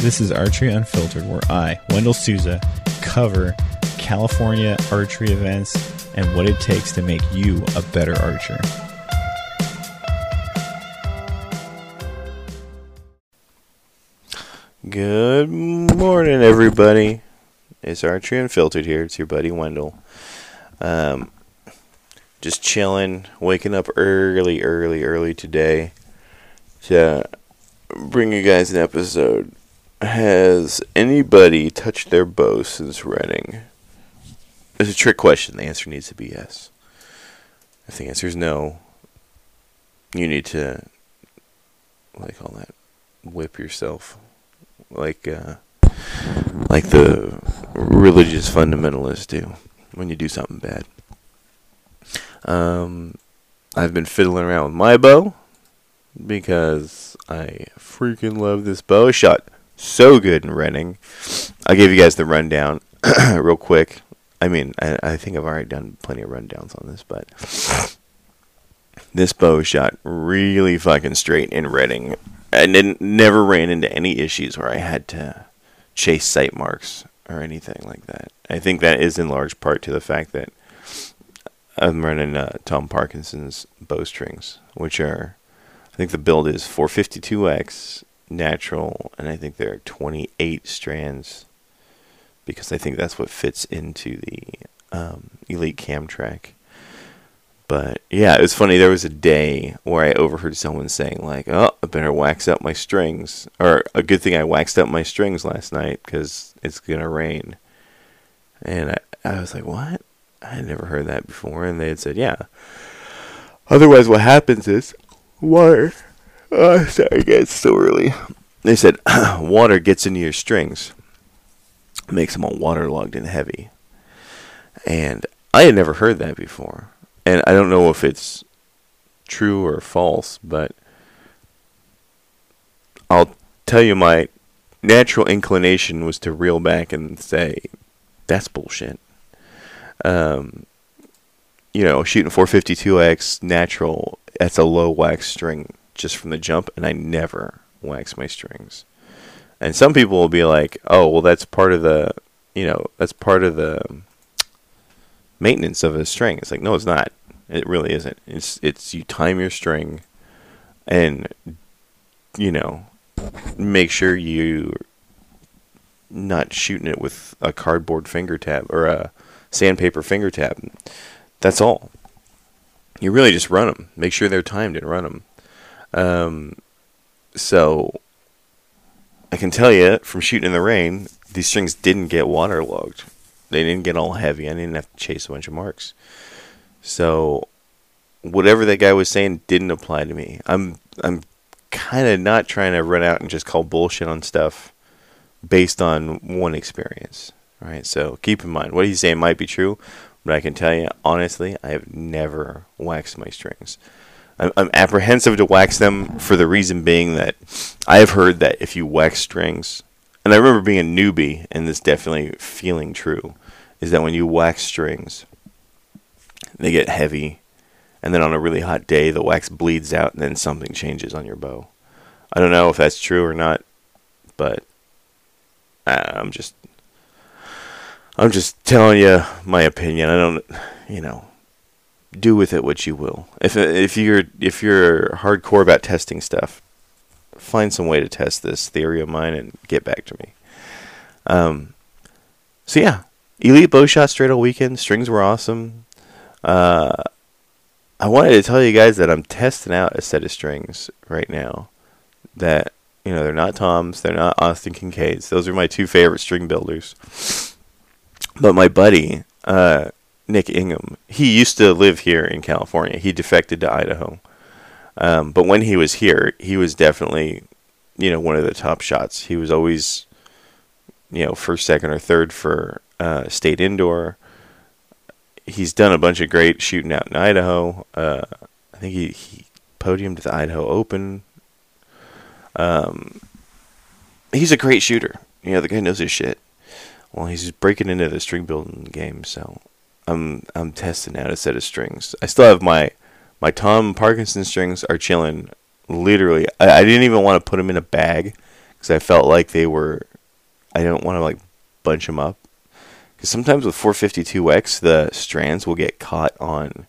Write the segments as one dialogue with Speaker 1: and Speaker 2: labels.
Speaker 1: This is Archery Unfiltered, where I, Wendell Souza, cover California archery events and what it takes to make you a better archer.
Speaker 2: Good morning, everybody. It's Archery Unfiltered here. It's your buddy Wendell. Um, just chilling, waking up early, early, early today to bring you guys an episode. Has anybody touched their bow since Redding? It's a trick question. The answer needs to be yes. If the answer is no, you need to, like all that, whip yourself like uh, like the religious fundamentalists do when you do something bad. Um, I've been fiddling around with my bow because I freaking love this bow. It shot so good in Redding. I'll give you guys the rundown real quick. I mean, I, I think I've already done plenty of rundowns on this, but this bow shot really fucking straight in Redding. I didn't never ran into any issues where I had to chase sight marks or anything like that. I think that is in large part to the fact that I'm running uh, Tom Parkinson's bowstrings, which are I think the build is 452x natural, and I think there are 28 strands because I think that's what fits into the um, Elite Cam track. But yeah, it was funny. There was a day where I overheard someone saying like, "Oh, I better wax up my strings," or a good thing I waxed up my strings last night because it's gonna rain. And I, I was like, "What?" I had never heard that before, and they had said, "Yeah." Otherwise, what happens is water. Oh, sorry, guys, it's so early. They said water gets into your strings, makes them all waterlogged and heavy. And I had never heard that before and I don't know if it's true or false, but I'll tell you my natural inclination was to reel back and say, that's bullshit. Um, you know, shooting 452X natural, that's a low wax string just from the jump, and I never wax my strings. And some people will be like, oh, well, that's part of the, you know, that's part of the maintenance of a string. It's like, no, it's not. It really isn't. It's it's you time your string, and you know, make sure you not shooting it with a cardboard finger tab or a sandpaper finger tab. That's all. You really just run them. Make sure they're timed and run them. Um, so I can tell you from shooting in the rain, these strings didn't get waterlogged. They didn't get all heavy. I didn't have to chase a bunch of marks. So whatever that guy was saying didn't apply to me. I'm I'm kind of not trying to run out and just call bullshit on stuff based on one experience, right? So keep in mind what he's saying might be true, but I can tell you honestly, I have never waxed my strings. I'm, I'm apprehensive to wax them for the reason being that I have heard that if you wax strings, and I remember being a newbie and this definitely feeling true, is that when you wax strings, they get heavy, and then on a really hot day, the wax bleeds out, and then something changes on your bow. I don't know if that's true or not, but uh, I'm just I'm just telling you my opinion. I don't, you know, do with it what you will. If if you're if you're hardcore about testing stuff, find some way to test this theory of mine and get back to me. Um, so yeah, elite bow shot straight all weekend. Strings were awesome. Uh, I wanted to tell you guys that I'm testing out a set of strings right now. That you know they're not Toms, they're not Austin Kincaids. Those are my two favorite string builders. But my buddy uh, Nick Ingham, he used to live here in California. He defected to Idaho, um, but when he was here, he was definitely you know one of the top shots. He was always you know first, second, or third for uh, state indoor he's done a bunch of great shooting out in Idaho. Uh, I think he, he podiumed at the Idaho Open. Um, he's a great shooter. You know, the guy knows his shit. Well, he's breaking into the string building game, so I'm I'm testing out a set of strings. I still have my my Tom Parkinson strings are chilling. Literally, I, I didn't even want to put them in a bag because I felt like they were. I don't want to like bunch them up because sometimes with 452x the strands will get caught on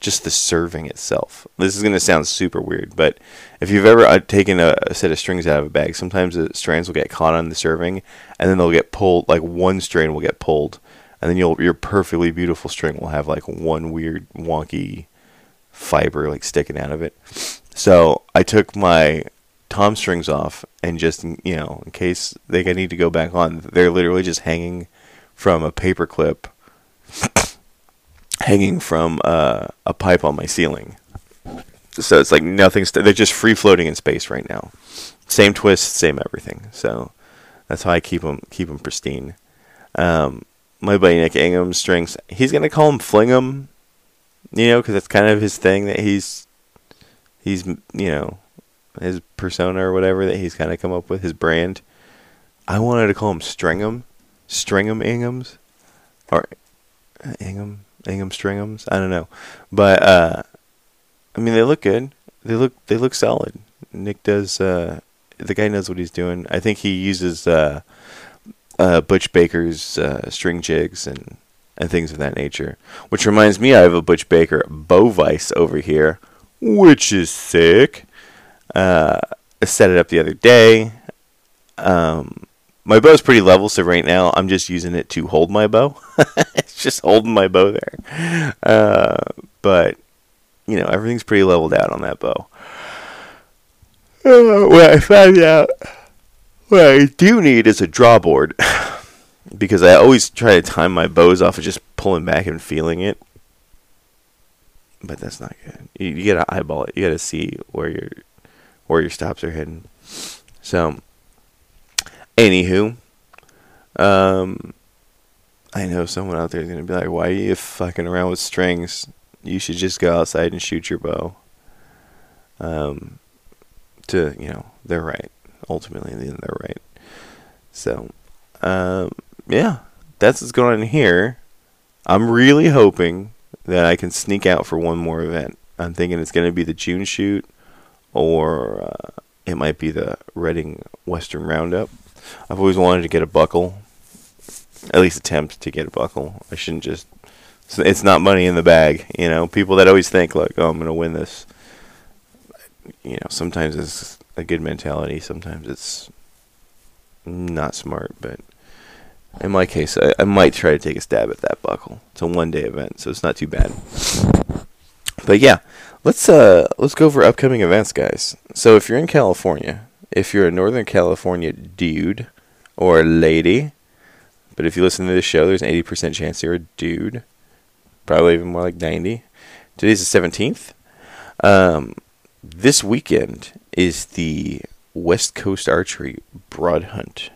Speaker 2: just the serving itself. This is going to sound super weird, but if you've ever uh, taken a, a, set of strings out of a bag, sometimes the strands will get caught on the serving, and then they'll get pulled. Like one strand will get pulled, and then you'll your perfectly beautiful string will have like one weird wonky fiber like sticking out of it. So I took my tom strings off, and just you know, in case they need to go back on, they're literally just hanging from a paper clip hanging from uh, a pipe on my ceiling. So it's like nothing. St- they're just free floating in space right now. Same twist, same everything. So that's how I keep them keep them pristine. Um, my buddy Nick Ingham strings. He's gonna call him Flingham, you know, because that's kind of his thing that he's he's you know his persona or whatever that he's kind of come up with his brand. I wanted to call him Stringham, Stringham Inghams, or Ingham. Ingham Stringhams. I don't know, but uh, I mean they look good. They look they look solid. Nick does. Uh, the guy knows what he's doing. I think he uses uh, uh, Butch Baker's uh, string jigs and and things of that nature. Which reminds me, I have a Butch Baker bow vise over here, which is sick. Uh, I set it up the other day. Um, my bow's pretty level, so right now I'm just using it to hold my bow. it's just holding my bow there. Uh, but you know, everything's pretty leveled out on that bow. Uh, what I found out, what I do need is a drawboard because I always try to time my bows off of just pulling back and feeling it. But that's not good. You, you gotta eyeball it. You gotta see where your where your stops are hidden. So Anywho, um, I know someone out there is gonna be like, "Why are you fucking around with strings? You should just go outside and shoot your bow." Um, to you know, they're right. Ultimately, in the end they're right. So, um, yeah, that's what's going on here. I'm really hoping that I can sneak out for one more event. I'm thinking it's going to be the June shoot, or uh, it might be the Redding Western Roundup. I've always wanted to get a buckle, at least attempt to get a buckle. I shouldn't just. It's not money in the bag, you know. People that always think like, "Oh, I'm going to win this." You know, sometimes it's a good mentality. Sometimes it's not smart, but in my case, I, I might try to take a stab at that buckle. It's a one-day event, so it's not too bad. But yeah, let's uh let's go over upcoming events, guys. So if you're in California, if you're a Northern California dude or lady, but if you listen to this show, there's an 80% chance you're a dude. Probably even more like 90. Today's the 17th. Um, this weekend is the West Coast Archery Broad Hunt.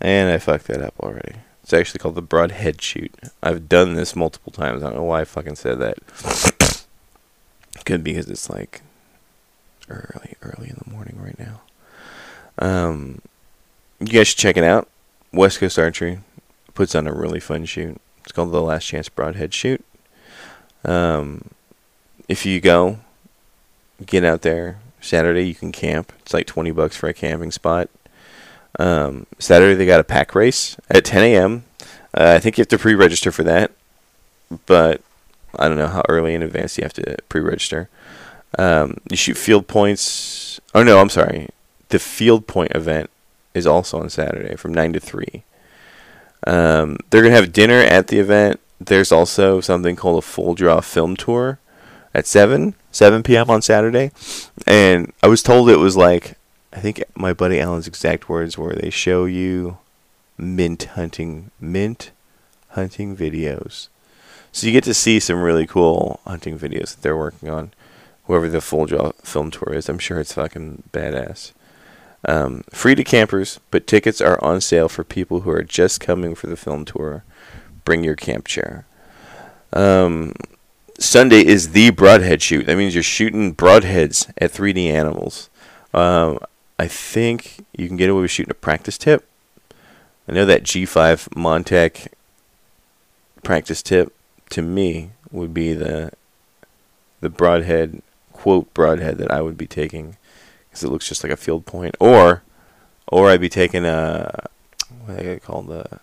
Speaker 2: And I fucked that up already. It's actually called the Broadhead Shoot. I've done this multiple times. I don't know why I fucking said that. Could be because it's like early, early in the morning right now. Um, you guys should check it out. West Coast Archery puts on a really fun shoot. It's called the Last Chance Broadhead Shoot. Um, if you go, get out there. Saturday you can camp. It's like twenty bucks for a camping spot. Um, Saturday they got a pack race at 10 a.m. Uh, I think you have to pre-register for that, but I don't know how early in advance you have to pre-register. Um, you shoot field points. Oh no, I'm sorry. The field point event is also on Saturday from nine to three. Um, they're gonna have dinner at the event. There's also something called a full draw film tour at seven seven p.m. on Saturday, and I was told it was like I think my buddy Alan's exact words were they show you mint hunting mint hunting videos. So you get to see some really cool hunting videos that they're working on whoever the full draw film tour is. I'm sure it's fucking badass. Um, free to campers, but tickets are on sale for people who are just coming for the film tour. Bring your camp chair. Um, Sunday is the broadhead shoot. That means you're shooting broadheads at 3D animals. Um, I think you can get away with shooting a practice tip. I know that G5 Montec practice tip to me would be the the broadhead quote broadhead that I would be taking because it looks just like a field point, or or I'd be taking a what are they called the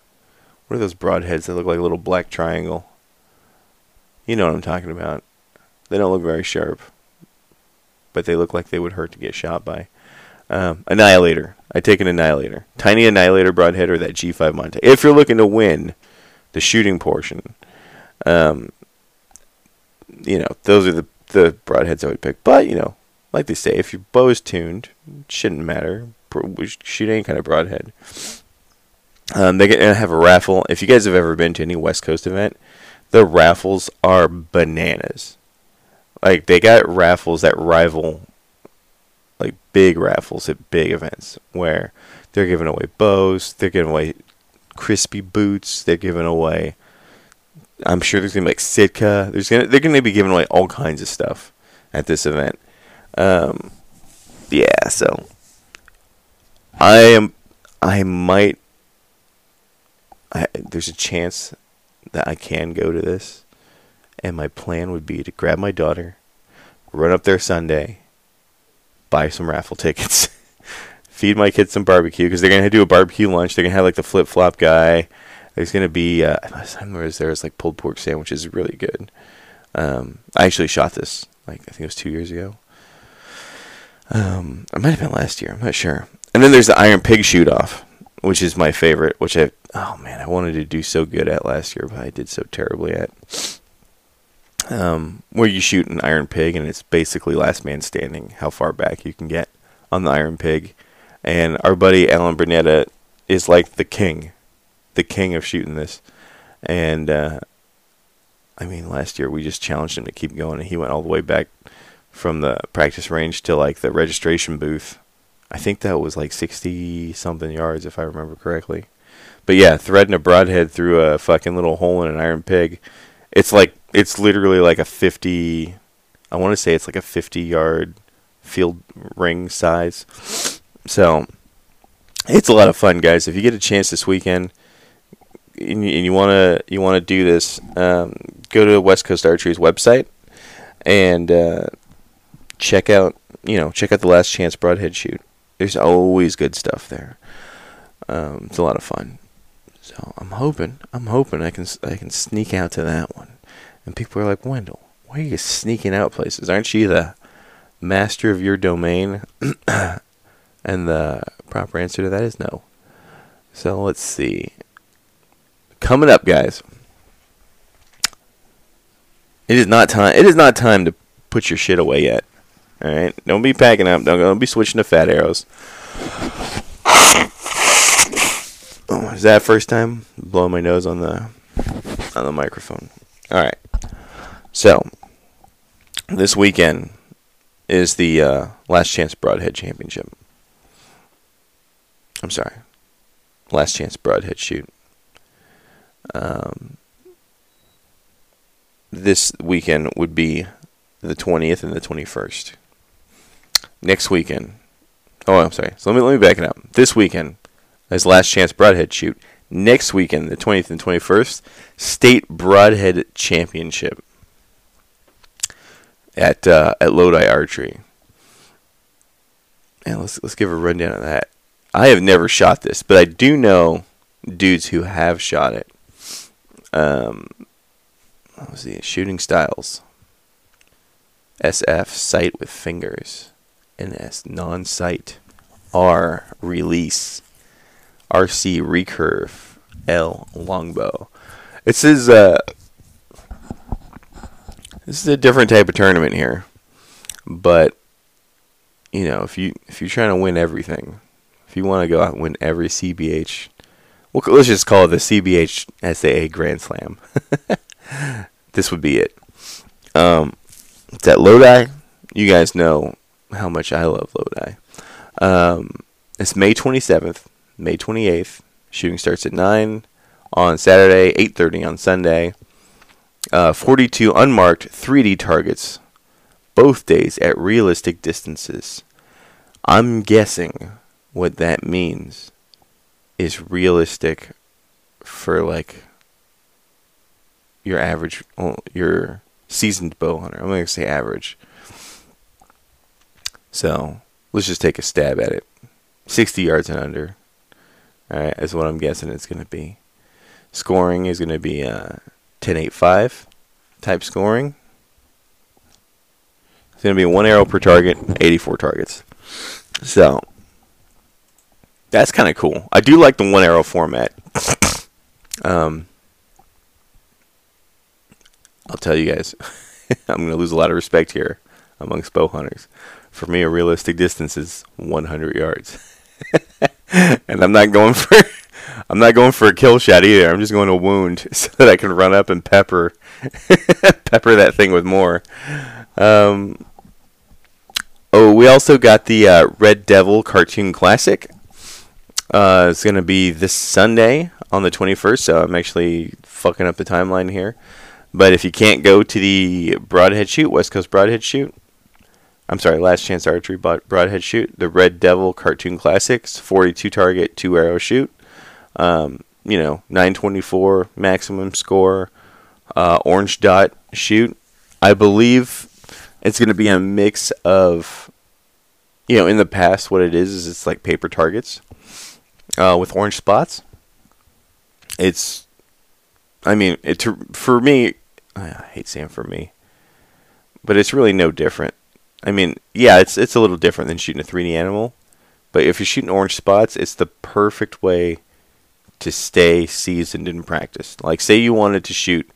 Speaker 2: what are those broadheads that look like a little black triangle? You know what I'm talking about. They don't look very sharp, but they look like they would hurt to get shot by. Um, annihilator. I take an annihilator, tiny annihilator broadhead or that G5 Monte. If you're looking to win the shooting portion, um, you know those are the the broadheads I would pick. But you know, like they say, if your bow is tuned, it shouldn't matter. Shoot any kind of broadhead. Um, they're gonna have a raffle. If you guys have ever been to any West Coast event, the raffles are bananas. Like they got raffles that rival like big raffles at big events where they're giving away bows, they're giving away Crispi boots, they're giving away I'm sure there's gonna be like Sitka. There's gonna they're gonna be giving away all kinds of stuff at this event. Um, yeah, so I am I might I, there's a chance that I can go to this, and my plan would be to grab my daughter, run up there Sunday, buy some raffle tickets, feed my kids some barbecue because they're gonna do a barbecue lunch. They're gonna have like the flip flop guy. There's gonna be uh, last time there was there was like pulled pork sandwiches, really good. Um, I actually shot this like I think it was two years ago. Um, it might have been last year. I'm not sure. And then there's the Iron Pig shoot off which is my favorite, which I oh man, I wanted to do so good at last year, but I did so terribly at. Um, where you shoot an iron pig and it's basically last man standing, how far back you can get on the iron pig. And our buddy Alan Burnetta is like the king, the king of shooting this. And uh, I mean, last year we just challenged him to keep going, and he went all the way back from the practice range to like the registration booth I think that was like 60 something yards if I remember correctly. But yeah, threading a broadhead through a fucking little hole in an iron pig. It's like it's literally like a 50 I want to say it's like a 50 yard field ring size. So it's a lot of fun, guys. If you get a chance this weekend and you want to you want to do this, um, go to West Coast Archery's website and uh, check out you know check out the Last Chance Broadhead shoot. There's always good stuff there. Um, it's a lot of fun. So I'm hoping, I'm hoping I can I can sneak out to that one. And people are like, Wendell, why are you sneaking out places? Aren't you the master of your domain? and the proper answer to that is no. So let's see. Coming up, guys. It is not time. It is not time to put your shit away yet. All right, don't be packing up. Don't, don't be switching to fat arrows. Oh, is that first time blowing my nose on the on the microphone? All right. So this weekend is the uh, Last Chance Broadhead Championship. I'm sorry, Last Chance Broadhead Shoot. Um, this weekend would be the 20th and the 21st next weekend. Oh, I'm sorry. So let me let me back it up. This weekend is last chance broadhead shoot. Next weekend, the 20th and 21st, state broadhead championship at uh, at Lodi Archery. And let's let's give a rundown of that. I have never shot this, but I do know dudes who have shot it. Um, what was the shooting styles? SF sight with fingers. NS non-sight R release RC recurve L longbow. This is uh this is a different type of tournament here, but you know if you if you're trying to win everything, if you want to go out and win every CBH, well, let's just call it the CBH SAA Grand Slam. this would be it. Um, it's at Lodi. You guys know how much I love Lodi. Um, it's May 27th, May 28th. Shooting starts at 9 on Saturday, 8:30 on Sunday. Uh, 42 unmarked 3D targets, both days at realistic distances. I'm guessing what that means is realistic for like your average, your seasoned bow hunter. I'm going to say average. So let's just take a stab at it. 60 yards and under. All right, is what I'm guessing it's going to be. Scoring is going to be uh, 10.85 type scoring. It's going to be one arrow per target, 84 targets. So that's kind of cool. I do like the one arrow format. um, I'll tell you guys, I'm going to lose a lot of respect here amongst bow hunters. For me, a realistic distance is 100 yards, and I'm not going for I'm not going for a kill shot either. I'm just going to wound so that I can run up and pepper pepper that thing with more. Um, oh, we also got the uh, Red Devil Cartoon Classic. Uh, it's going to be this Sunday on the 21st, so I'm actually fucking up the timeline here. But if you can't go to the Broadhead Shoot, West Coast Broadhead Shoot, I'm sorry, Last Chance Archery Broadhead Shoot, the Red Devil Cartoon Classics, 42 target, two arrow shoot. Um, you know, 924 maximum score, uh, orange dot shoot. I believe it's going to be a mix of, you know, in the past, what it is is it's like paper targets uh, with orange spots. It's, I mean, it for me, I hate saying for me, but it's really no different. I mean, yeah, it's it's a little different than shooting a 3D animal, but if you're shooting orange spots, it's the perfect way to stay seasoned in practice. Like, say you wanted to shoot,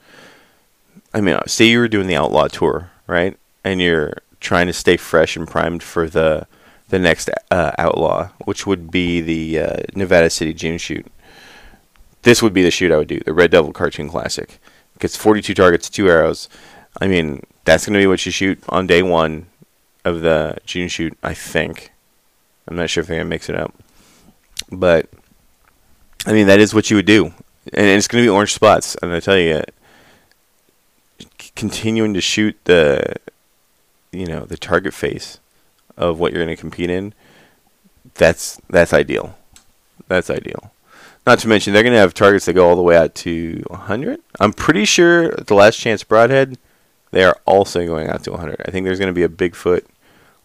Speaker 2: I mean, say you were doing the Outlaw Tour, right? And you're trying to stay fresh and primed for the the next uh, Outlaw, which would be the uh, Nevada City June shoot. This would be the shoot I would do, the Red Devil Cartoon Classic. It's 42 targets, two arrows. I mean, that's going to be what you shoot on day one of the June shoot, I think. I'm not sure if they're to mix it up. But, I mean, that is what you would do. And it's going to be orange spots. And I tell you, continuing to shoot the, you know, the target face of what you're going to compete in, that's that's ideal. That's ideal. Not to mention, they're going to have targets that go all the way out to 100. I'm pretty sure the last chance broadhead, they are also going out to 100. I think there's going to be a Bigfoot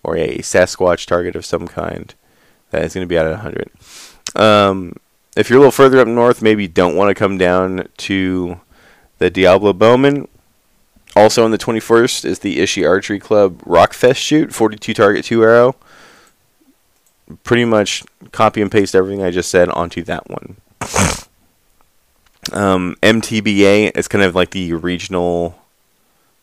Speaker 2: or a Sasquatch target of some kind that is going to be out at 100. Um, if you're a little further up north, maybe you don't want to come down to the Diablo Bowmen. Also on the 21st is the Ishi Archery Club Rockfest shoot, 42 target, 2 arrow. Pretty much copy and paste everything I just said onto that one. Um, MTBA is kind of like the regional.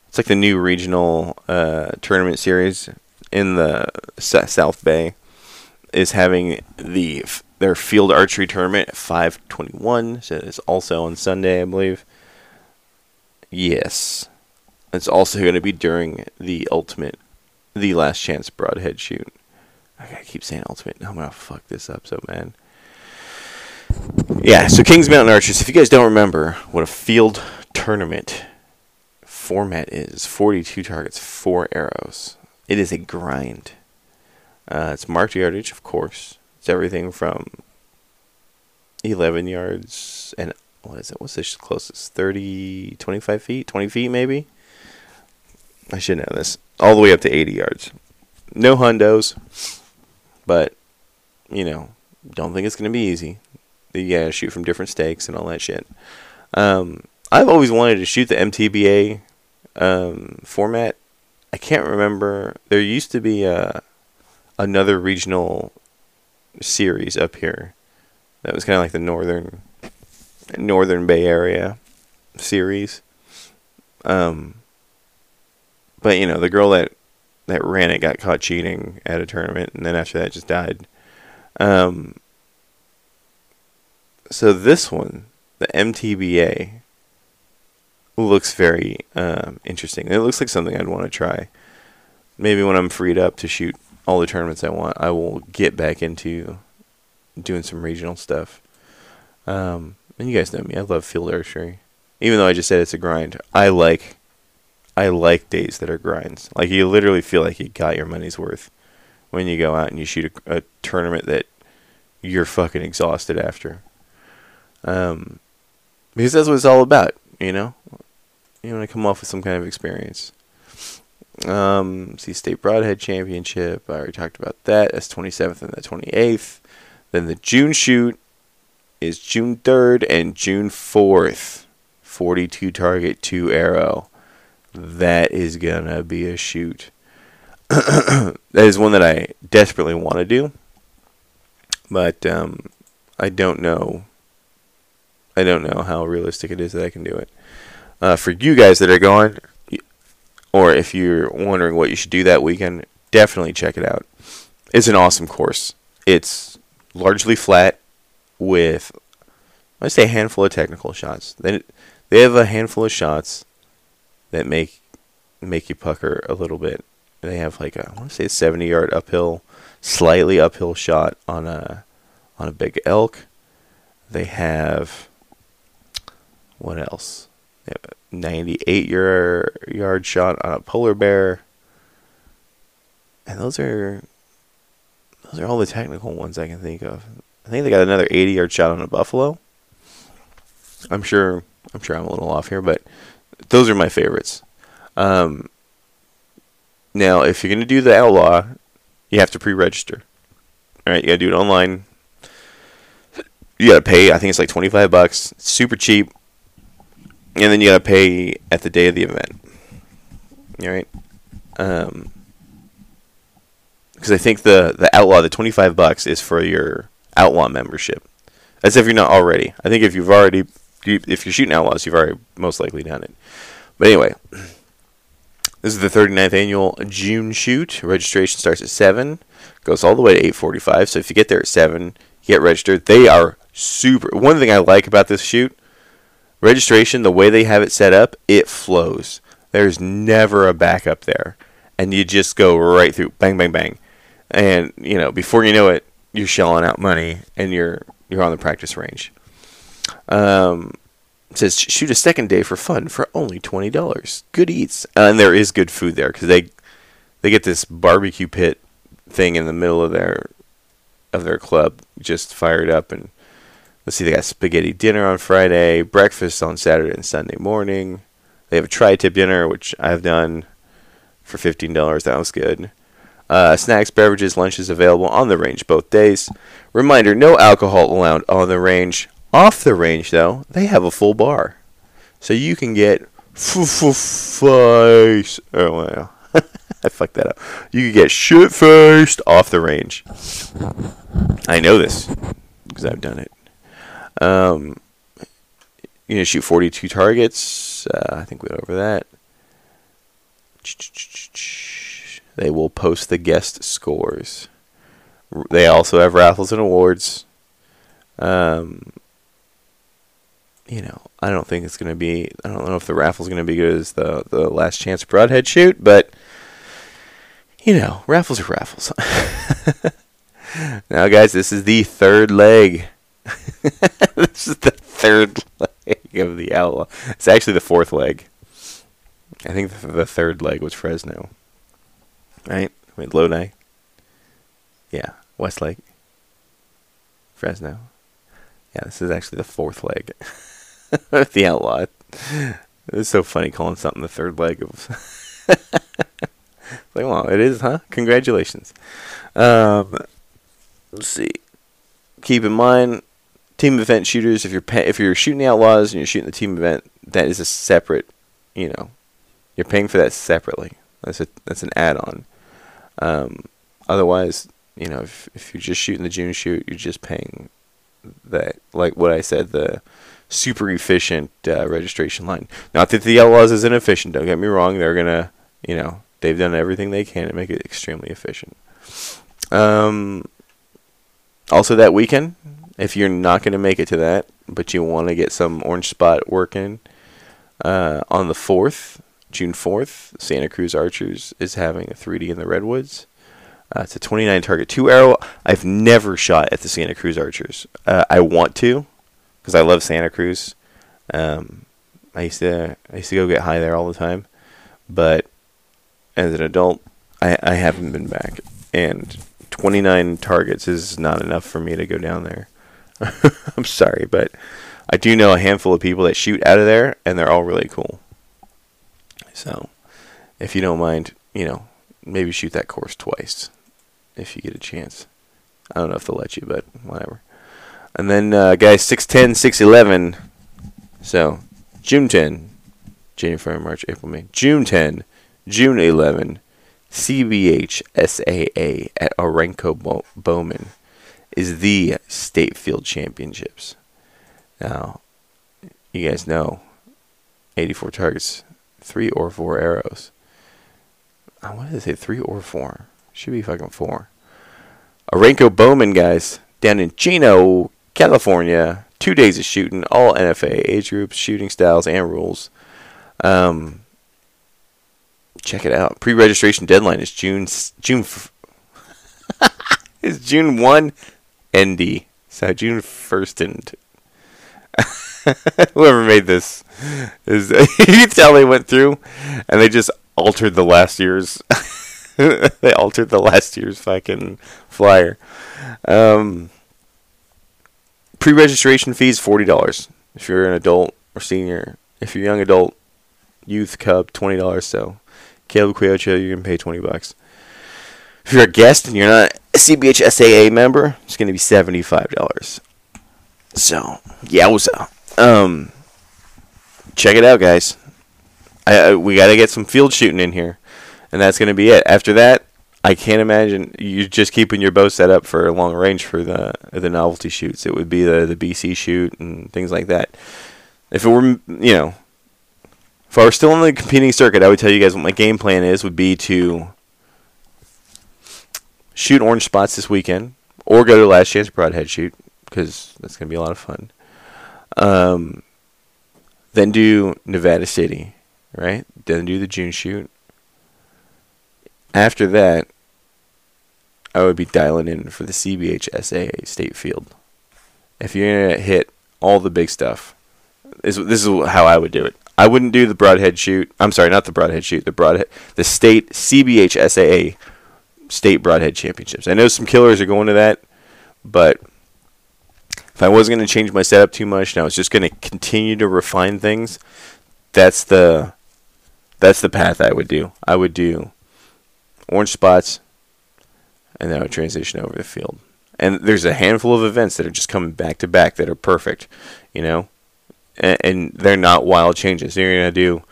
Speaker 2: It's like the new regional uh, tournament series in the South Bay. Is having the their field archery tournament at 521. So it's also on Sunday, I believe. Yes, it's also going to be during the ultimate, the last chance broadhead shoot. I keep saying ultimate. I'm gonna fuck this up so man. Yeah, so Kings Mountain Archers. If you guys don't remember what a field tournament format is, 42 targets, four arrows. It is a grind. Uh, it's marked yardage, of course. It's everything from 11 yards and what is it? What's the closest? 30, 25 feet? 20 feet, maybe? I should know this. All the way up to 80 yards. No hundos, but, you know, don't think it's going to be easy you gotta shoot from different stakes and all that shit. Um, I've always wanted to shoot the MTBA um, format. I can't remember. There used to be a another regional series up here that was kind of like the northern northern Bay Area series. Um, but you know, the girl that that ran it got caught cheating at a tournament, and then after that, just died. Um, so this one, the MTBA, looks very um, interesting. It looks like something I'd want to try. Maybe when I'm freed up to shoot all the tournaments I want, I will get back into doing some regional stuff. Um, and you guys know me, I love field archery. Even though I just said it's a grind, I like I like days that are grinds. Like you literally feel like you got your money's worth when you go out and you shoot a, a tournament that you're fucking exhausted after. Um, because that's what it's all about, you know. You want to come off with some kind of experience. Um, see State Broadhead Championship. I already talked about that. That's 27th and the 28th. Then the June shoot is June 3rd and June 4th. 42 target, 2 arrow. That is going to be a shoot. that is one that I desperately want to do. But um, I don't know. I don't know how realistic it is that I can do it. Uh, for you guys that are going, or if you're wondering what you should do that weekend, definitely check it out. It's an awesome course. It's largely flat with, I say, a handful of technical shots. They they have a handful of shots that make make you pucker a little bit. They have like a I want to say a 70 yard uphill, slightly uphill shot on a on a big elk. They have what else? They have a 98 yard yard shot on a polar bear. And those are those are all the technical ones I can think of. I think they got another 80 yard shot on a buffalo. I'm sure I'm sure I'm a little off here, but those are my favorites. Um, now, if you're going to do the outlaw, you have to pre-register. All right, you got to do it online. You got to pay. I think it's like 25 bucks. It's super cheap. And then you got to pay at the day of the event. All right. Um, because I think the the outlaw, the 25 bucks, is for your outlaw membership. As if you're not already. I think if you've already if you're shooting outlaws, you've already most likely done it. But anyway, this is the 39th annual June shoot. Registration starts at 7, goes all the way to 8:45. So if you get there at 7, get registered. They are super. One thing I like about this shoot, registration, the way they have it set up, it flows. There's never a backup there, and you just go right through, bang, bang, bang, and you know before you know it, you're shelling out money and you're you're on the practice range. Um, says shoot a second day for fun for only twenty dollars. Good eats, and there is good food there because they they get this barbecue pit thing in the middle of their of their club just fired up and let's see they got spaghetti dinner on Friday, breakfast on Saturday and Sunday morning. They have a tri-tip dinner which I've done for fifteen dollars. That was good. Uh, snacks, beverages, lunches available on the range both days. Reminder: no alcohol allowed on the range. Off the range, though, they have a full bar, so you can get face. Oh well, I fucked that up. You can get shit faced off the range. I know this because I've done it. Um, you know, shoot 42 targets. Uh, I think we went over that. They will post the guest scores. They also have raffles and awards. Um, you know, I don't think it's going to be. I don't know if the raffle's going to be good as the the last chance broadhead shoot, but you know, raffles are raffles. now, guys, this is the third leg. this is the third leg of the outlaw. It's actually the fourth leg. I think the third leg was Fresno. Right? Wait, Lodi. Yeah, Westlake. Fresno. Yeah, this is actually the fourth leg. Of the outlaw. It's so funny calling something the third leg of. like, well, it is, huh? Congratulations. Um, let's see. Keep in mind, team event shooters. If you're if you're shooting the outlaws and you're shooting the team event, that is a separate. You know, you're paying for that separately. That's a that's an add-on. Um, otherwise, you know, if if you're just shooting the June shoot, you're just paying that. Like what I said, the super efficient uh, registration line. Not that the Outlaws is inefficient. Don't get me wrong. They're gonna, you know, they've done everything they can to make it extremely efficient. Um, also that weekend, if you're not gonna make it to that, but you want to get some orange spot working, uh, on the fourth, June fourth, Santa Cruz Archers is having a 3D in the redwoods. Uh, it's a 29 target two arrow. I've never shot at the Santa Cruz Archers. Uh, I want to because I love Santa Cruz. Um, I used to I used to go get high there all the time, but as an adult, I I haven't been back, and 29 targets is not enough for me to go down there. I'm sorry, but I do know a handful of people that shoot out of there, and they're all really cool. So, if you don't mind, you know, maybe shoot that course twice if you get a chance. I don't know if they'll let you, but whatever. And then uh, guys, 6'10", 6'11". So June 10, January, February, March, April, May. June 10, June 11, CBH SAA at Oranco Bowmen is the state field championships. Now, you guys know 84 targets, three or four arrows. I wanted to say three or four. Should be fucking four. Oranco Bowmen, guys, down in Chino, California. Two days of shooting, all NFA age groups, shooting styles, and rules. Um, check it out. Pre-registration deadline is June June is June one, ND. So June first and whoever made this is you tell they went through and they just altered the last year's they altered the last year's fucking flyer. Um, pre-registration fees forty dollars if you're an adult or senior. If you're a young adult, youth cub twenty dollars. So Caleb Quiocho, you can pay twenty bucks. If you're a guest and you're not a CBH SAA member, it's going to be seventy five dollars. So yeah, what's up? Um, check it out, guys. I, I we got to get some field shooting in here, and that's going to be it. After that, I can't imagine you just keeping your bow set up for long range for the the novelty shoots. It would be the the BC shoot and things like that. If it were, you know, if I were still on the competing circuit, I would tell you guys what my game plan is. Would be to shoot orange spots this weekend, or go to last chance broadhead shoot because that's gonna be a lot of fun. Um, then do Nevada City, right? Then do the June shoot. After that, I would be dialing in for the CBH SAA State Field. If you're gonna hit all the big stuff, this, this is how I would do it. I wouldn't do the broadhead shoot. I'm sorry, not the broadhead shoot. The broadhead, the state CBH SAA state broadhead championships. I know some killers are going to that, but if I wasn't going to change my setup too much and I was just going to continue to refine things, that's the that's the path I would do. I would do orange spots, and then I would transition over the field. And there's a handful of events that are just coming back to back that are perfect, you know, and, and they're not wild changes. You're gonna do,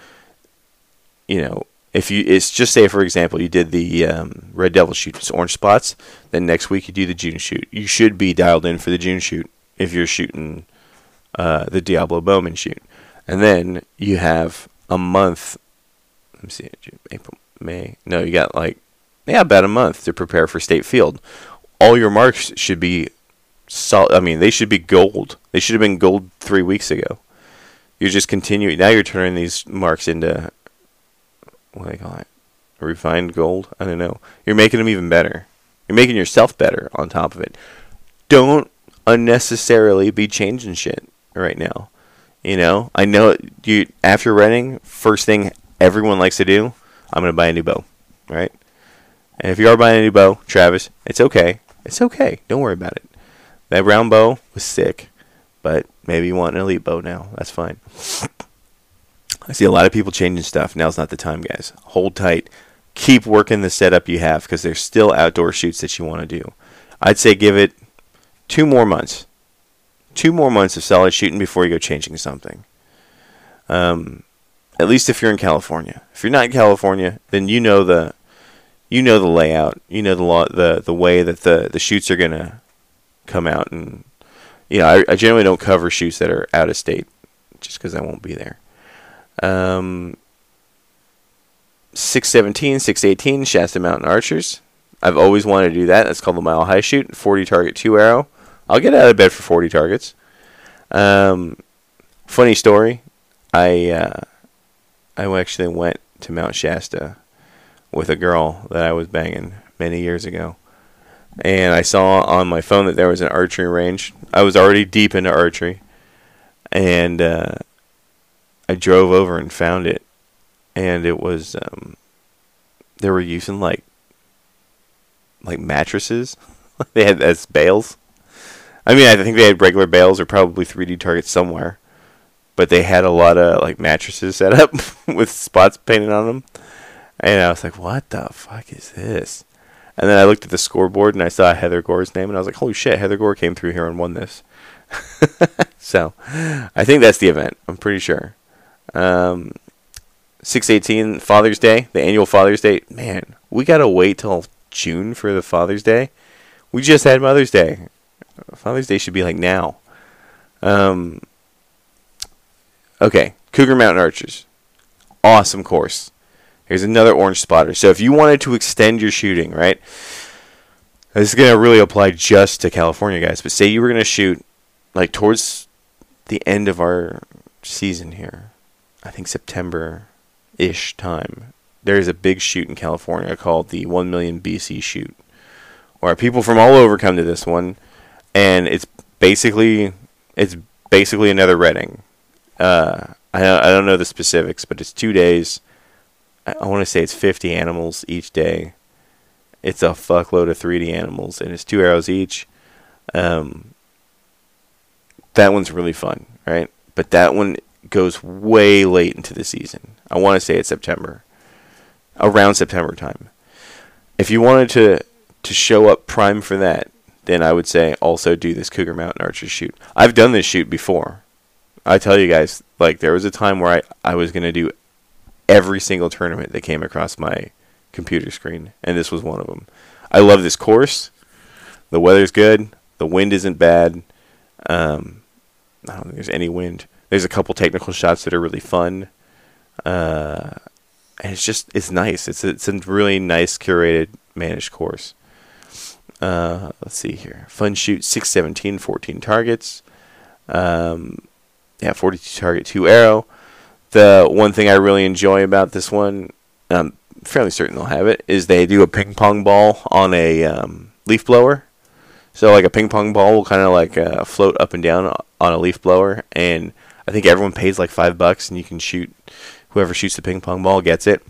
Speaker 2: you know, if you it's just say for example you did the um, red devil shoot orange spots, then next week you do the June shoot. You should be dialed in for the June shoot if you're shooting uh, the Diablo Bowmen shoot. And then you have a month. Let me see, April, May. No, you got like yeah, about a month to prepare for state field. All your marks should be solid. I mean, they should be gold. They should have been gold three weeks ago. You're just continuing. Now you're turning these marks into what do they call it? Refined gold. I don't know. You're making them even better. You're making yourself better on top of it. Don't unnecessarily be changing shit right now. You know, I know you after running, first thing everyone likes to do, I'm gonna buy a new bow, right? And if you are buying a new bow, Travis, it's okay. It's okay. Don't worry about it. That round bow was sick, but maybe you want an elite bow now. That's fine. I see a lot of people changing stuff. Now's not the time, guys. Hold tight. Keep working the setup you have because there's still outdoor shoots that you want to do. I'd say give it two more months. Two more months of solid shooting before you go changing something. Um, at least if you're in California. If you're not in California, then you know the you know the layout. You know the law, the the way that the the shoots are gonna come out, and you know I, I generally don't cover shoots that are out of state, just because I won't be there. Um, 617, 618 Shasta Mountain Archers. I've always wanted to do that. That's called the Mile High Shoot, 40 target, 2 arrow. I'll get out of bed for 40 targets. Um, funny story. I uh, I actually went to Mount Shasta with a girl that I was banging many years ago. And I saw on my phone that there was an archery range. I was already deep into archery. And uh, I drove over and found it. And it was, um, they were using like, like mattresses. they had as bales. I mean, I think they had regular bales or probably 3D targets somewhere. But they had a lot of like mattresses set up with spots painted on them And I was like, what the fuck is this? And then I looked at the scoreboard and I saw Heather Gore's name and I was like, holy shit, Heather Gore came through here and won this. so I think that's the event. I'm pretty sure. Um, 618 Father's Day, the annual Father's Day. Man, we got to wait till June for the Father's Day. We just had Mother's Day. Father's Day should be like now. Um, okay, Cougar Mountain Archers. Awesome course. Here's another orange spotter. So if you wanted to extend your shooting, right? This is to really apply just to California guys. But say you were to shoot like towards the end of our season here. I think September ish time. There's a big shoot in California called the 1 million BC shoot. Where people from all over come to this one and it's basically it's basically another Redding. Uh, I I don't know the specifics, but it's 2 days I want to say it's 50 animals each day. It's a fuckload of 3D animals, and it's two arrows each. Um, that one's really fun, right? But that one goes way late into the season. I want to say it's September, around September time. If you wanted to to show up prime for that, then I would say also do this Cougar Mountain Archer shoot. I've done this shoot before. I tell you guys, like there was a time where I, I was gonna do every single tournament that came across my computer screen, and this was one of them. I love this course. The weather's good. The wind isn't bad. Um, I don't think there's any wind. There's a couple technical shots that are really fun. Uh, and it's just it's nice. It's a, it's a really nice curated managed course. Uh, let's see here. Fun shoot 617, 14 targets. Um, yeah, 42 target, 2 arrow. The one thing I really enjoy about this one, I'm fairly certain they'll have it, is they do a ping pong ball on a um, leaf blower. So like a ping pong ball will kind of like uh, float up and down on a leaf blower, and I think everyone pays like five bucks, and you can shoot. Whoever shoots the ping pong ball gets it.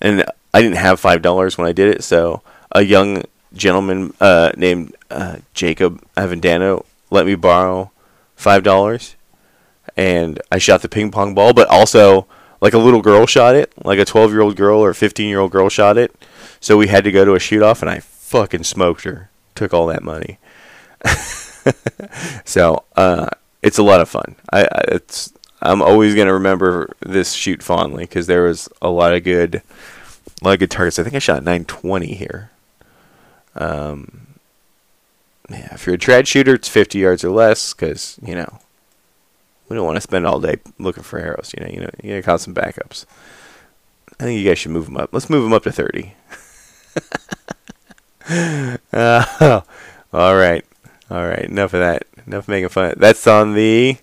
Speaker 2: And I didn't have five dollars when I did it, so a young gentleman uh, named uh, Jacob Avendano let me borrow five dollars, and I shot the ping pong ball, but also like a little girl shot it, like a 12 year old girl or 15 year old girl shot it. So we had to go to a shoot off, and I fucking smoked her. Took all that money. so uh, it's a lot of fun. I, I it's I'm always gonna remember this shoot fondly because there was a lot of good, a lot of good targets. I think I shot 920 here. Um, yeah, if you're a trad shooter, it's 50 yards or less because you know we don't want to spend all day looking for arrows. You know, you know, you gotta call some backups. I think you guys should move them up. Let's move them up to 30. uh, all right, all right. Enough of that. Enough making fun. That's on the.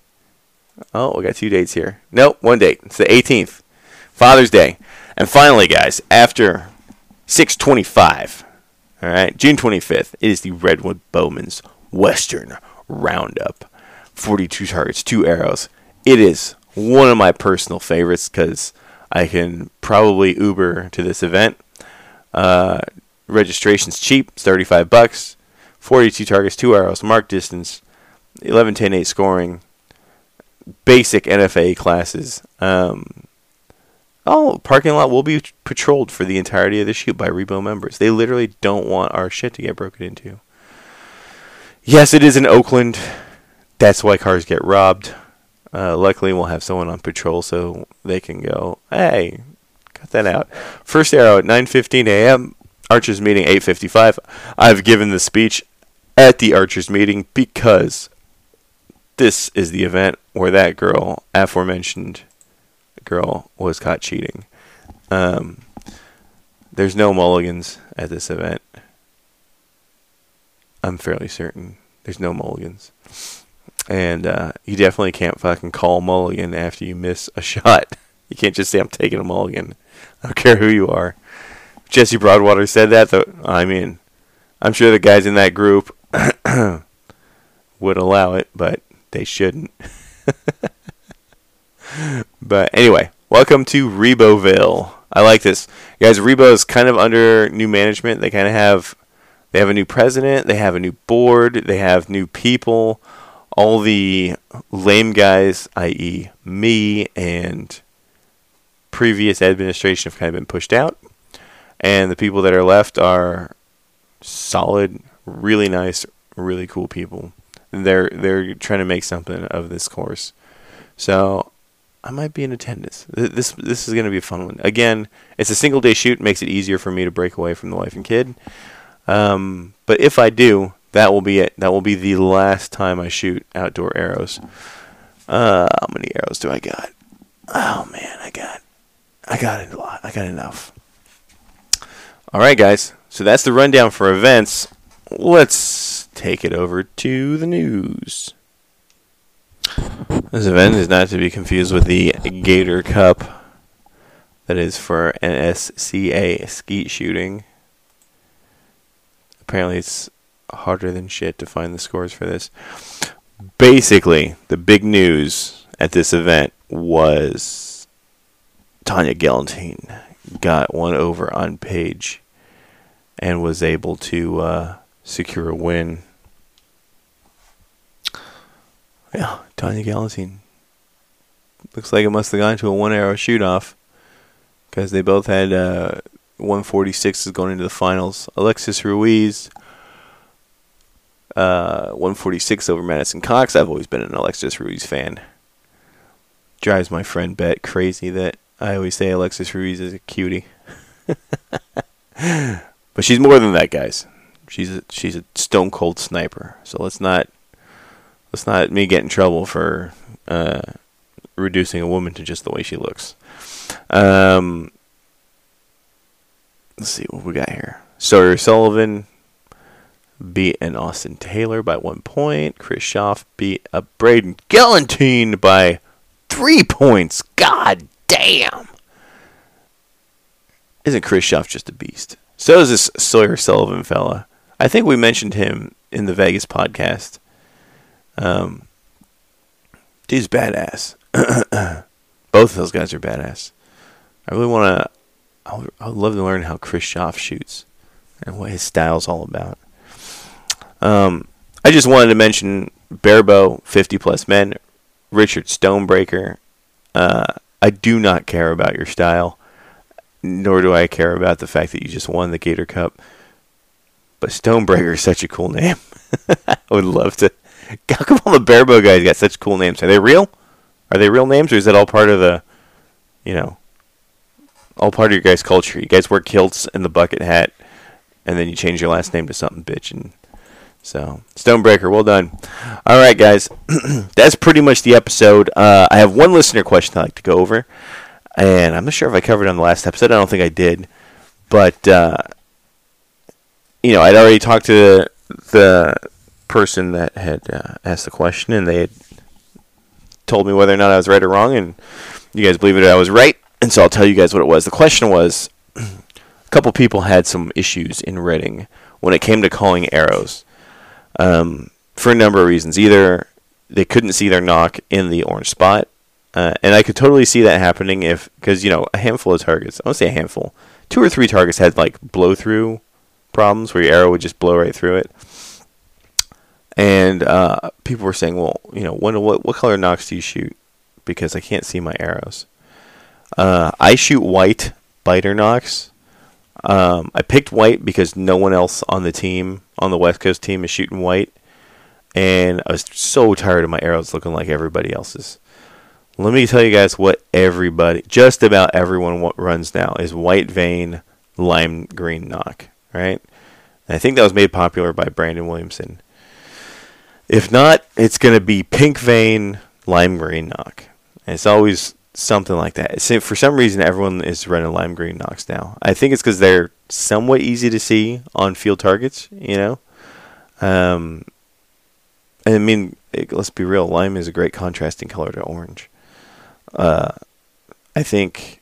Speaker 2: Oh, we got two dates here. Nope, one date. It's the 18th, Father's Day, and finally, guys, after 625. All right, June 25th, it is the Redwood Bowmen's Western Roundup. 42 targets, two arrows. It is one of my personal favorites because I can probably Uber to this event. Uh, registration's cheap, it's 35 bucks. 42 targets, two arrows, mark distance, 11, 10, 8 scoring, basic NFA classes. Um, oh, parking lot will be patrolled for the entirety of the shoot by Rebo members. They literally don't want our shit to get broken into. Yes, it is in Oakland. That's why cars get robbed. Uh, luckily, we'll have someone on patrol so they can go, hey, cut that out. First arrow at 9.15 a.m., Archers meeting 8.55. I've given the speech at the Archers meeting because this is the event where that girl, aforementioned girl, was caught cheating. Um, there's no mulligans at this event. I'm fairly certain there's no mulligans. And uh, you definitely can't fucking call mulligan after you miss a shot. You can't just say I'm taking a mulligan. I don't care who you are. Jesse Broadwater said that. Though I mean, I'm sure the guys in that group would allow it, but they shouldn't. but anyway, welcome to Reboville. I like this, guys. Rebo is kind of under new management. They kind of have they have a new president. They have a new board. They have new people all the lame guys, i.e., me and previous administration have kind of been pushed out, and the people that are left are solid, really nice, really cool people. They're they're trying to make something of this course, so I might be in attendance. This this is going to be a fun one. Again, it's a single day shoot, makes it easier for me to break away from the wife and kid. Um, but if I do, that will be it. That will be the last time I shoot outdoor arrows. Uh, how many arrows do I got? Oh man, I got, I got a lot. I got enough. All right, guys. So that's the rundown for events. Let's take it over to the news. This event is not to be confused with the Gator Cup. That is for NSCA skeet shooting. Apparently, it's harder than shit to find the scores for this. Basically, the big news at this event was Tanja Gellenthien got one over on Paige and was able to uh, secure a win. Yeah, Tanja Gellenthien. Looks like it must have gone to a one arrow shoot off because they both had uh, 146s going into the finals. Alexis Ruiz, uh, 146 over Madison Cox. I've always been an Alexis Ruiz fan. Drives my friend Bet crazy that I always say Alexis Ruiz is a cutie. but she's more than that, guys. She's a, she's a stone cold sniper. So let's not let's not me get in trouble for uh, reducing a woman to just the way she looks. Um, let's see what we got here. Sawyer Sullivan beat an Austin Taylor by one point. Chris Schaff beat a Braden Gellenthien by three points. God damn. Isn't Chris Schaff just a beast? So is this Sawyer Sullivan fella. I think we mentioned him in the Vegas podcast. Um, dude's badass. Both of those guys are badass. I really want to. I would, love to learn how Chris Schaff shoots and what his style's all about. Um, I just wanted to mention Barebow, 50 plus men, Richard Stonebreaker. Uh, I do not care about your style, nor do I care about the fact that you just won the Gator Cup. But Stonebreaker is such a cool name. I would love to. How come all the Barebow guys got such cool names? Are they real? Are they real names, or is that all part of the, you know, all part of your guys' culture? You guys wear kilts and the bucket hat, and then you change your last name to something bitch. And so, Stonebreaker, well done. All right, guys, that's pretty much the episode. Uh, I have one listener question I'd like to go over, and I'm not sure if I covered it on the last episode. I don't think I did, but uh, you know, I'd already talked to the person that had uh, asked the question, and they had told me whether or not I was right or wrong, and you guys believe it, I was right, and so I'll tell you guys what it was. The question was, a couple people had some issues in Redding when it came to calling arrows, um, for a number of reasons. Either they couldn't see their nock in the orange spot, uh, and I could totally see that happening if, because you know, a handful of targets, I won't say a handful, two or three targets had like blow through problems where your arrow would just blow right through it. And uh, people were saying, well, you know, when, what, what color nocks do you shoot? Because I can't see my arrows. Uh, I shoot white Beiter nocks. Um, I picked white because no one else on the team, on the West Coast team, is shooting white. And I was so tired of my arrows looking like everybody else's. Let me tell you guys what everybody, just about everyone runs now, is white vein, lime green nock, right? And I think that was made popular by Brandon Williamson. If not, it's going to be pink vein, lime green nock. And it's always something like that. For some reason, everyone is running lime green nocks now. I think it's because they're somewhat easy to see on field targets, you know? Um, I mean, it, let's be real, lime is a great contrasting color to orange. Uh, I think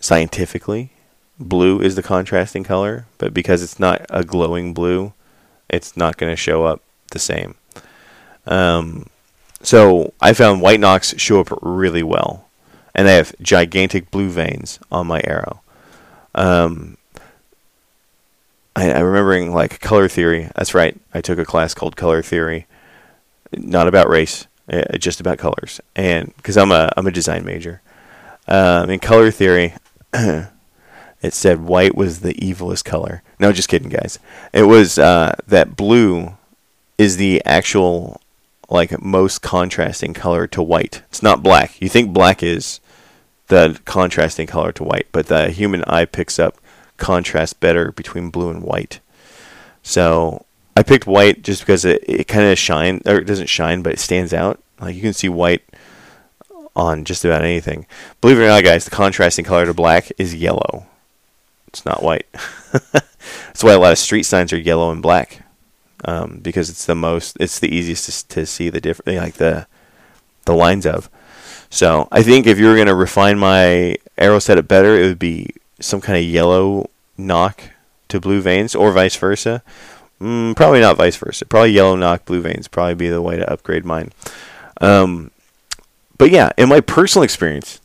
Speaker 2: scientifically, blue is the contrasting color, but because it's not a glowing blue, it's not going to show up the same. Um, so I found white nocks show up really well, and I have gigantic blue veins on my arrow. Um, I, I'm remembering like color theory. That's right. I took a class called color theory, not about race, uh, just about colors, and because I'm a I'm a design major. Um, in color theory, it said white was the evilest color. No, just kidding, guys. It was uh, that blue is the actual like most contrasting color to white. It's not black. You think black is the contrasting color to white, but the human eye picks up contrast better between blue and white. So I picked white just because it, it kind of shine or it doesn't shine, but it stands out. Like you can see white on just about anything. Believe it or not, guys, the contrasting color to black is yellow. It's not white. That's why a lot of street signs are yellow and black, um, because it's the most, it's the easiest to, to see the different, like the the lines of. So I think if you were gonna refine my arrow setup better, it would be some kind of yellow nock to blue veins, or vice versa. Mm, probably not vice versa. Probably yellow nock, blue veins. Probably be the way to upgrade mine. Um, but yeah, in my personal experience,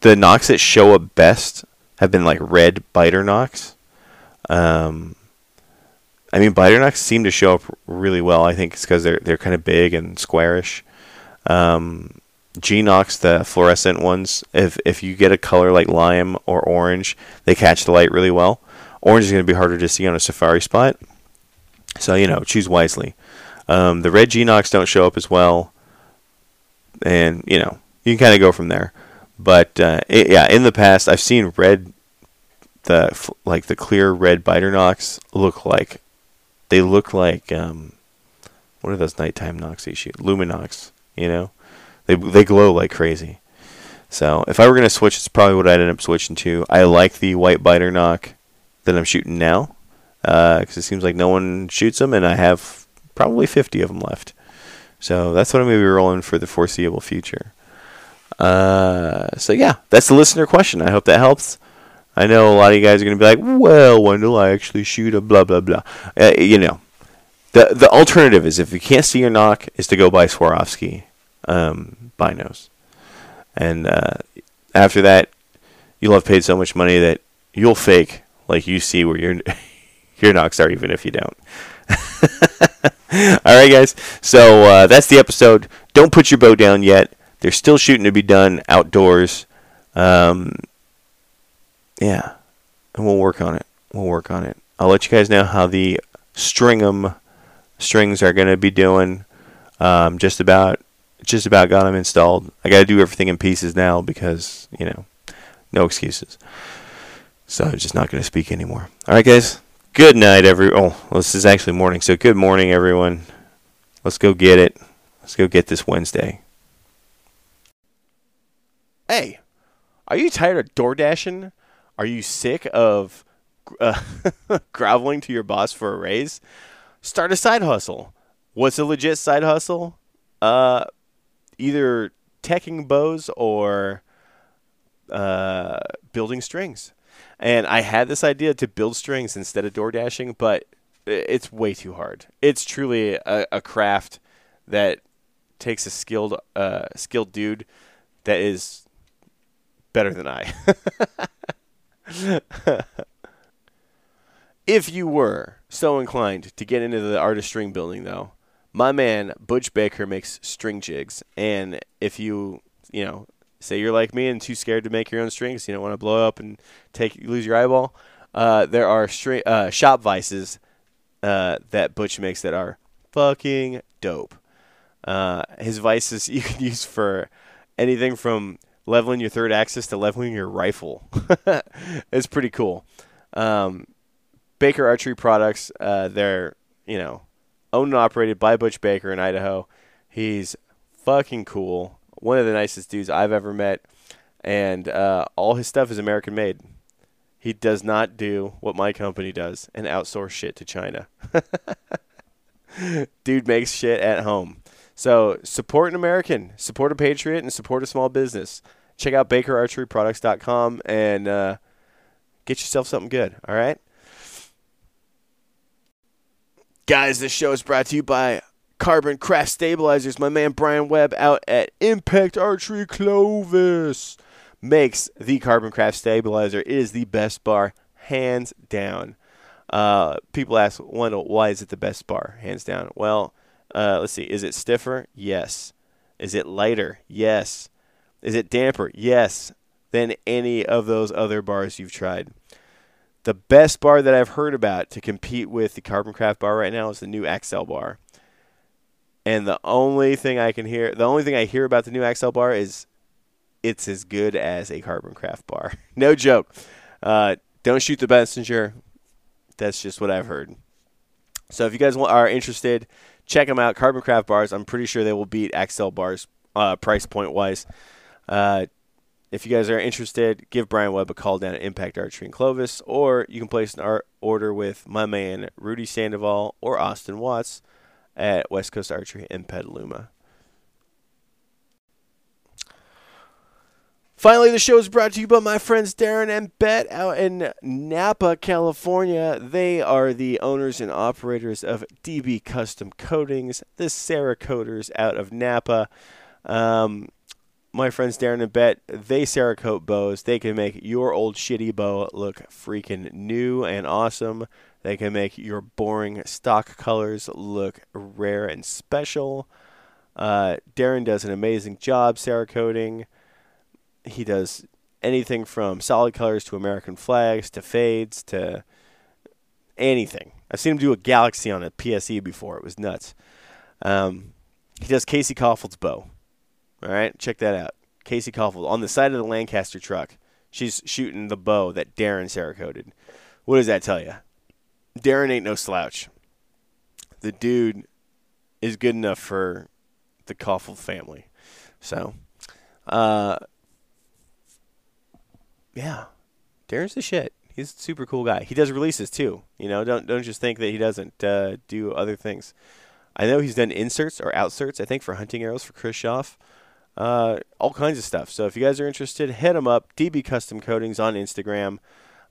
Speaker 2: the nocks that show up best have been like red Beiter nocks. Um, I mean, Beiter nocks seem to show up really well. I think it's because they're they're kind of big and squarish. Um, G nocks, the fluorescent ones, if if you get a color like lime or orange, they catch the light really well. Orange is going to be harder to see on a safari spot, so you know choose wisely. Um, the red G nocks don't show up as well, and you know you can kind of go from there. But uh, it, yeah, in the past, I've seen red, the like the clear red Beiter nocks look like they look like um, what are those nighttime nocks you shoot? Lumenoks, you know, they they glow like crazy. So if I were gonna switch, it's probably what I'd end up switching to. I like the white Beiter nock that I'm shooting now because uh, it seems like no one shoots them, and I have probably 50 of them left. So that's what I'm to be rolling for the foreseeable future. Uh, so yeah, that's the listener question. I hope that helps. I know a lot of you guys are going to be like, "Well, Wendell, I actually shoot a blah blah blah." Uh, you know, the the alternative is if you can't see your nock, is to go buy Swarovski um, binos, and uh, after that, you'll have paid so much money that you'll fake like you see where your your nocks are, even if you don't. All right, guys. So uh, that's the episode. Don't put your bow down yet. They're still shooting to be done outdoors. Um, yeah, and we'll work on it. We'll work on it. I'll let you guys know how the stringum strings are going to be doing. Um, just about, just about got them installed. I got to do everything in pieces now because you know, no excuses. So I'm just not going to speak anymore. All right, guys. Good night, every. Oh, well, this is actually morning. So good morning, everyone. Let's go get it. Let's go get this Wednesday. Hey, are you tired of door dashing? Are you sick of uh, groveling to your boss for a raise? Start a side hustle. What's a legit side hustle? Uh, either teching bows or uh, building strings. And I had this idea to build strings instead of door dashing, but it's way too hard. It's truly a, a craft that takes a skilled uh, skilled dude that is better than I. if you were so inclined to get into the art of string building, though, my man Butch Baker makes string jigs. And if you, you know, say you're like me and too scared to make your own strings, you don't want to blow up and take lose your eyeball, uh, there are string uh, shop vices uh, that Butch makes that are fucking dope. Uh, his vices you can use for anything from leveling your third axis to leveling your rifle. it's pretty cool. Um, Baker Archery Products, uh, they're, you know, owned and operated by Butch Baker in Idaho. He's fucking cool. One of the nicest dudes I've ever met. And uh, all his stuff is American made. He does not do what my company does and outsource shit to China. Dude makes shit at home. So support an American, support a patriot, and support a small business. Check out BakerArcheryProducts.com and uh, get yourself something good. All right, guys. This show is brought to you by Carbon Craft Stabilizers. My man Brian Webb out at Impact Archery Clovis makes the Carbon Craft Stabilizer. It is the best bar, hands down. Uh, people ask, Wendell, why is it the best bar? Hands down. Well, uh, let's see. Is it stiffer? Yes. Is it lighter? Yes. Is it damper? Yes. than any of those other bars you've tried. The best bar that I've heard about to compete with the Carbon Craft bar right now is the new XL bar. And the only thing I can hear, the only thing I hear about the new XL bar is it's as good as a Carbon Craft bar. no joke. Uh, don't shoot the messenger. That's just what I've heard. So if you guys are interested, check them out. Carbon Craft bars. I'm pretty sure they will beat XL bars uh, price point wise. Uh, if you guys are interested, give Brian Webb a call down at Impact Archery in Clovis, or you can place an art order with my man Rudy Sandoval or Austin Watts at West Coast Archery in Petaluma. Finally, the show is brought to you by my friends Darren and Bet out in Napa, California. They are the owners and operators of DB Custom Coatings, the Cerakoters out of Napa. Um, my friends Darren and Bet, they Cerakote bows. They can make your old shitty bow look freaking new and awesome. They can make your boring stock colors look rare and special. Uh, Darren does an amazing job Cerakoting he does anything from solid colors to American flags to fades to anything. I've seen him do a galaxy on a PSE before. It was nuts. Um, he does Casey Kaufhold's bow. All right, check that out. Casey Kaufhold on the side of the Lancaster truck. She's shooting the bow that Darren Cerakoted. What does that tell you? Darren ain't no slouch. The dude is good enough for the Kaufhold family. So, uh, yeah, Darren's the shit. He's a super cool guy. He does releases too. You know, don't don't just think that he doesn't uh, do other things. I know he's done inserts or outserts. I think for hunting arrows for Chris Schaff. Uh, all kinds of stuff. So if you guys are interested, hit him up. DB Custom Coatings on Instagram.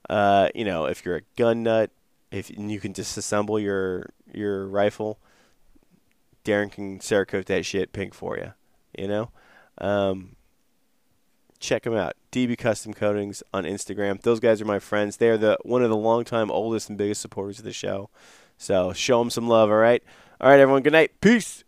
Speaker 2: Uh, you know, if you're a gun nut, if you can disassemble your your rifle, Darren can Cerakote that shit pink for you. You know, um, check them out. DB Custom Coatings on Instagram. Those guys are my friends. They are the one of the longtime oldest and biggest supporters of the show. So show them some love. All right. All right, everyone. Good night. Peace.